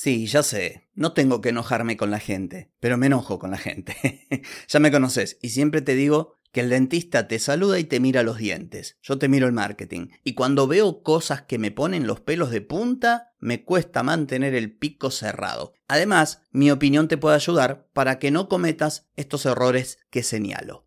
Sí, ya sé, no tengo que enojarme con la gente, pero me enojo con la gente. ya me conoces y siempre te digo que el dentista te saluda y te mira los dientes. Yo te miro el marketing. Y cuando veo cosas que me ponen los pelos de punta, me cuesta mantener el pico cerrado. Además, mi opinión te puede ayudar para que no cometas estos errores que señalo.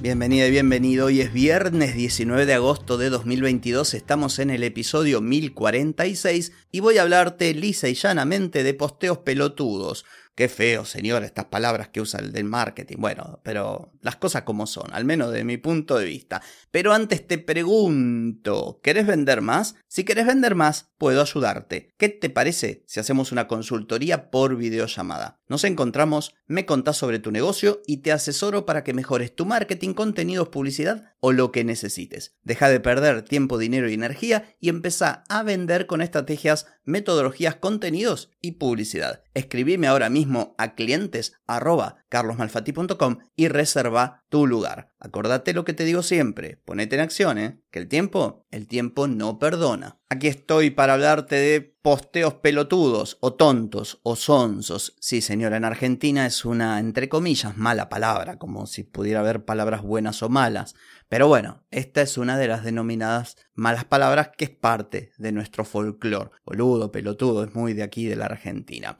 Bienvenida y bienvenido. Hoy es viernes 19 de agosto de 2022. Estamos en el episodio 1046 y voy a hablarte lisa y llanamente de posteos pelotudos. Qué feo, señor, estas palabras que usa el del marketing. Bueno, pero las cosas como son, al menos de mi punto de vista. Pero antes te pregunto, ¿querés vender más? Si querés vender más, puedo ayudarte. ¿Qué te parece si hacemos una consultoría por videollamada? Nos encontramos, me contás sobre tu negocio y te asesoro para que mejores tu marketing, contenidos, publicidad o lo que necesites. Deja de perder tiempo, dinero y energía y empezá a vender con estrategias, metodologías, contenidos y publicidad. Escribime ahora mismo a clientes carlosmalfati.com y reserva tu lugar. Acordate lo que te digo siempre, ponete en acción, ¿eh? que el tiempo, el tiempo no perdona. Aquí estoy para hablarte de posteos pelotudos o tontos o sonsos. Sí, señora, en Argentina es una, entre comillas, mala palabra, como si pudiera haber palabras buenas o malas. Pero bueno, esta es una de las denominadas malas palabras que es parte de nuestro folclore. Boludo, pelotudo, es muy de aquí de la Argentina.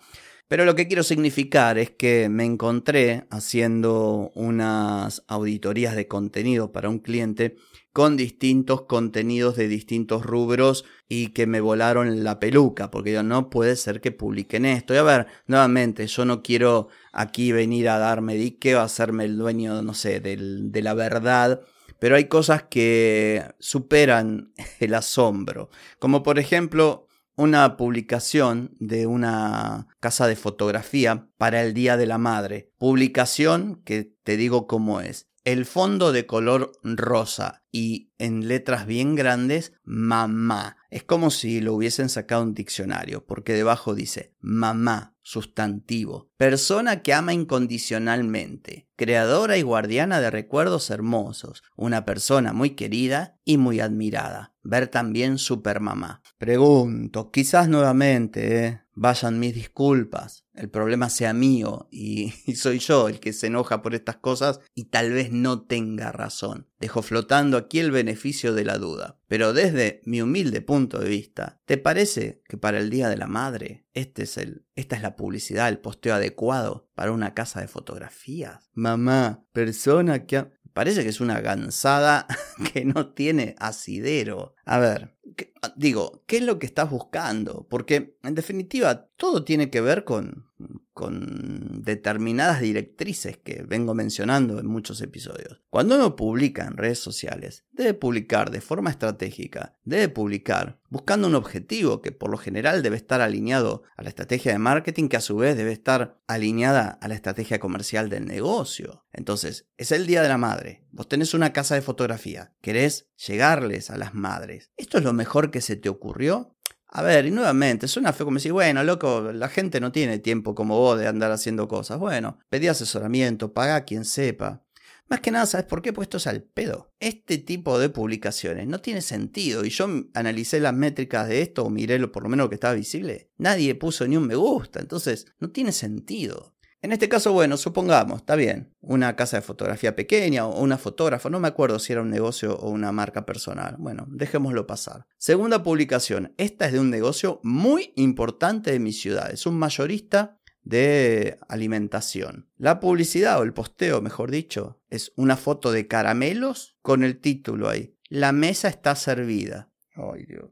Pero lo que quiero significar es que me encontré haciendo unas auditorías de contenido para un cliente con distintos contenidos de distintos rubros y que me volaron la peluca, porque yo no puede ser que publiquen esto. Y a ver, nuevamente, yo no quiero aquí venir a darme dique o hacerme el dueño, no sé, de la verdad, pero hay cosas que superan el asombro, como por ejemplo una publicación de una casa de fotografía para el Día de la Madre. Publicación que te digo cómo es. El fondo de color rosa y en letras bien grandes, mamá. Es como si lo hubiesen sacado un diccionario, porque debajo dice mamá, sustantivo, persona que ama incondicionalmente, creadora y guardiana de recuerdos hermosos, una persona muy querida y muy admirada. Ver también supermamá. Pregunto, quizás nuevamente, ¿eh? vayan mis disculpas, el problema sea mío y, soy yo el que se enoja por estas cosas y tal vez no tenga razón. Dejo flotando aquí el beneficio de la duda. Pero desde mi humilde punto de vista, ¿te parece que para el Día de la Madre este es el, esta es la publicidad, el posteo adecuado para una casa de fotografías? Mamá, persona que... Parece que es una gansada que no tiene asidero. A ver, digo, ¿qué es lo que estás buscando? Porque en definitiva todo tiene que ver con, con determinadas directrices que vengo mencionando en muchos episodios. Cuando uno publica en redes sociales, debe publicar de forma estratégica, debe publicar buscando un objetivo que por lo general debe estar alineado a la estrategia de marketing que a su vez debe estar alineada a la estrategia comercial del negocio. Entonces, es el Día de la Madre, vos tenés una casa de fotografía, querés llegarles a las madres. ¿Esto es lo mejor que se te ocurrió? A ver, y nuevamente, suena feo como decir, bueno, loco, la gente no tiene tiempo como vos de andar haciendo cosas. Bueno, pedí asesoramiento, paga quien sepa. Más que nada, ¿sabes por qué he puesto al pedo? Este tipo de publicaciones no tiene sentido. Y yo analicé las métricas de esto, o miré lo, por lo menos lo que estaba visible. Nadie puso ni un me gusta. Entonces, no tiene sentido. En este caso, bueno, supongamos, está bien, una casa de fotografía pequeña o una fotógrafa, no me acuerdo si era un negocio o una marca personal. Bueno, dejémoslo pasar. Segunda publicación, esta es de un negocio muy importante de mi ciudad, es un mayorista de alimentación. La publicidad o el posteo, mejor dicho, es una foto de caramelos con el título ahí. La mesa está servida. Ay, Dios.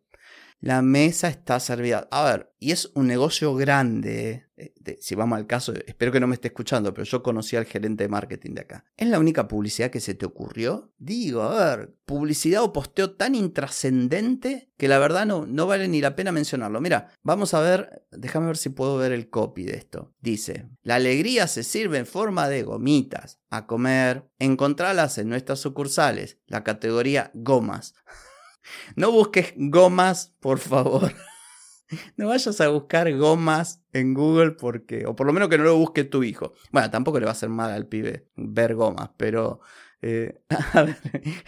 La mesa está servida. A ver, y es un negocio grande. eh, si vamos al caso, espero que no me esté escuchando, pero yo conocí al gerente de marketing de acá. ¿Es la única publicidad que se te ocurrió? Digo, a ver, publicidad o posteo tan intrascendente que la verdad no, no vale ni la pena mencionarlo. Mira, vamos a ver, déjame ver si puedo ver el copy de esto. Dice, la alegría se sirve en forma de gomitas. A comer, encontralas en nuestras sucursales, la categoría gomas. No busques gomas, por favor. No vayas a buscar gomas en Google porque, o por lo menos que no lo busque tu hijo. Bueno, tampoco le va a hacer mal al pibe ver gomas, pero... eh, a ver,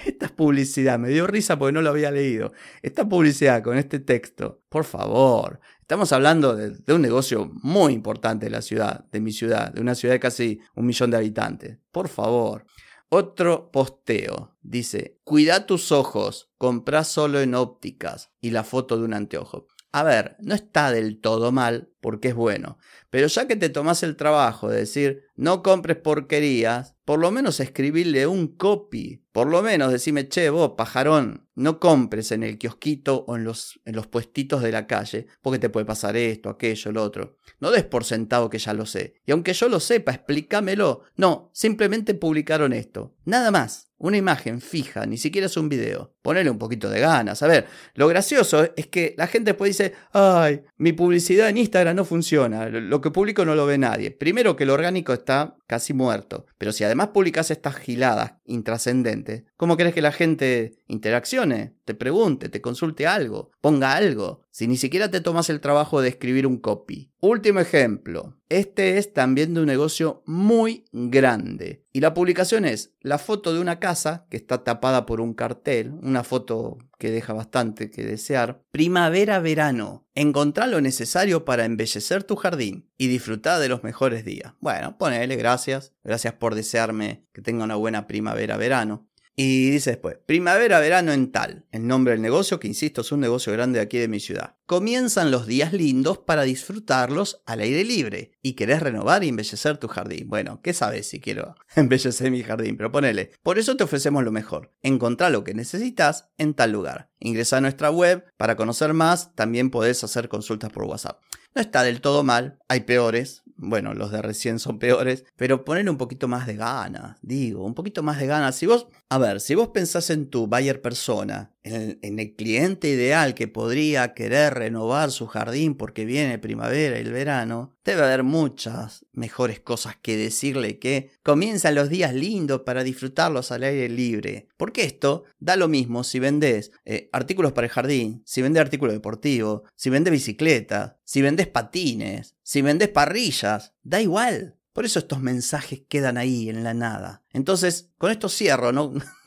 esta es publicidad, me dio risa porque no lo había leído. Esta publicidad con este texto, por favor, estamos hablando de un negocio muy importante de la ciudad, de mi ciudad, de una ciudad de casi un millón de habitantes. Por favor. Otro posteo. Dice, cuida tus ojos, compra solo en ópticas y la foto de un anteojo. A ver, no está del todo mal porque es bueno, pero ya que te tomas el trabajo de decir no compres porquerías, por lo menos escribirle un copy, por lo menos decime, che, vos, pajarón, no compres en el kiosquito o en los, en los puestitos de la calle, porque te puede pasar esto, aquello, lo otro. No des por sentado que ya lo sé. Y aunque yo lo sepa, explícamelo. No, simplemente publicaron esto. Nada más. Una imagen fija, ni siquiera es un video. Ponele un poquito de ganas. A ver, lo gracioso es que la gente después dice, ay, mi publicidad en Instagram no funciona. Lo que publico no lo ve nadie. Primero que lo orgánico está casi muerto. Pero si además publicas estas giladas intrascendentes, ¿cómo querés que la gente interaccione? Te pregunte, te consulte algo, ponga algo. Si ni siquiera te tomas el trabajo de escribir un copy. Último ejemplo. Este es también de un negocio muy grande. Y la publicación es la foto de una casa que está tapada por un cartel, una foto que deja bastante que desear. Primavera-verano. Encontrá lo necesario para embellecer tu jardín y disfrutar de los mejores días. Bueno, ponele gracias. Gracias por desearme que tenga una buena primavera-verano. Y dice después, primavera-verano en tal, el nombre del negocio, que insisto, es un negocio grande de aquí de mi ciudad. Comienzan los días lindos para disfrutarlos al aire libre y querés renovar y embellecer tu jardín. Bueno, ¿qué sabes si quiero embellecer mi jardín? Pero ponele, por eso te ofrecemos lo mejor. Encontrá lo que necesitas en tal lugar. Ingresa a nuestra web para conocer más, también podés hacer consultas por WhatsApp. No está del todo mal, hay peores, bueno, los de recién son peores, pero ponele un poquito más de ganas, digo, un poquito más de ganas. Si vos, a ver, si vos pensás en tu buyer persona, en el, en el cliente ideal que podría querer renovar su jardín porque viene primavera y el verano, debe haber muchas mejores cosas que decirle que comienzan los días lindos para disfrutarlos al aire libre. Porque esto da lo mismo si vendés eh, artículos para el jardín, si vendés artículos deportivos, si vendés bicicletas, si vendés patines, si vendés parrillas, da igual. Por eso estos mensajes quedan ahí en la nada. Entonces, con esto cierro, ¿no?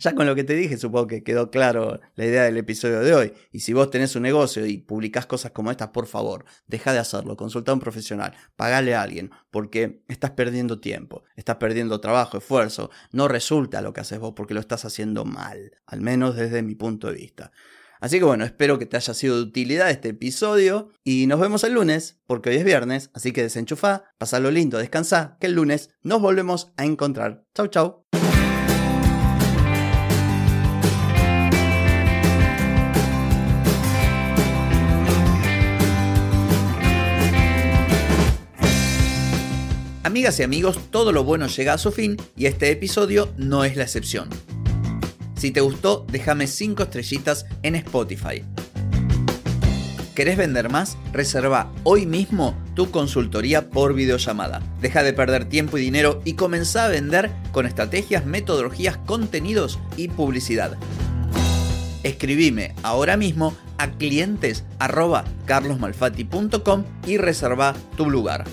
ya, con lo que te dije, supongo que quedó claro la idea del episodio de hoy. Y si vos tenés un negocio y publicás cosas como estas, por favor, deja de hacerlo, consulta a un profesional, pagale a alguien, porque estás perdiendo tiempo, estás perdiendo trabajo, esfuerzo. No resulta lo que haces vos porque lo estás haciendo mal, al menos desde mi punto de vista. Así que bueno, espero que te haya sido de utilidad este episodio y nos vemos el lunes, porque hoy es viernes, así que desenchufá, pasalo lindo, descansá, que el lunes nos volvemos a encontrar. Chau, chau. Amigas y amigos, todo lo bueno llega a su fin y este episodio no es la excepción. Si te gustó, déjame 5 estrellitas en Spotify. ¿Querés vender más? Reserva hoy mismo tu consultoría por videollamada. Deja de perder tiempo y dinero y comenzá a vender con estrategias, metodologías, contenidos y publicidad. Escribime ahora mismo a clientes y reserva tu lugar.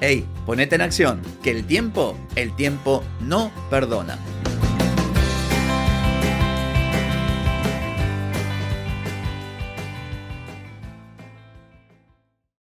Hey, ponete en acción, que el tiempo, el tiempo no perdona.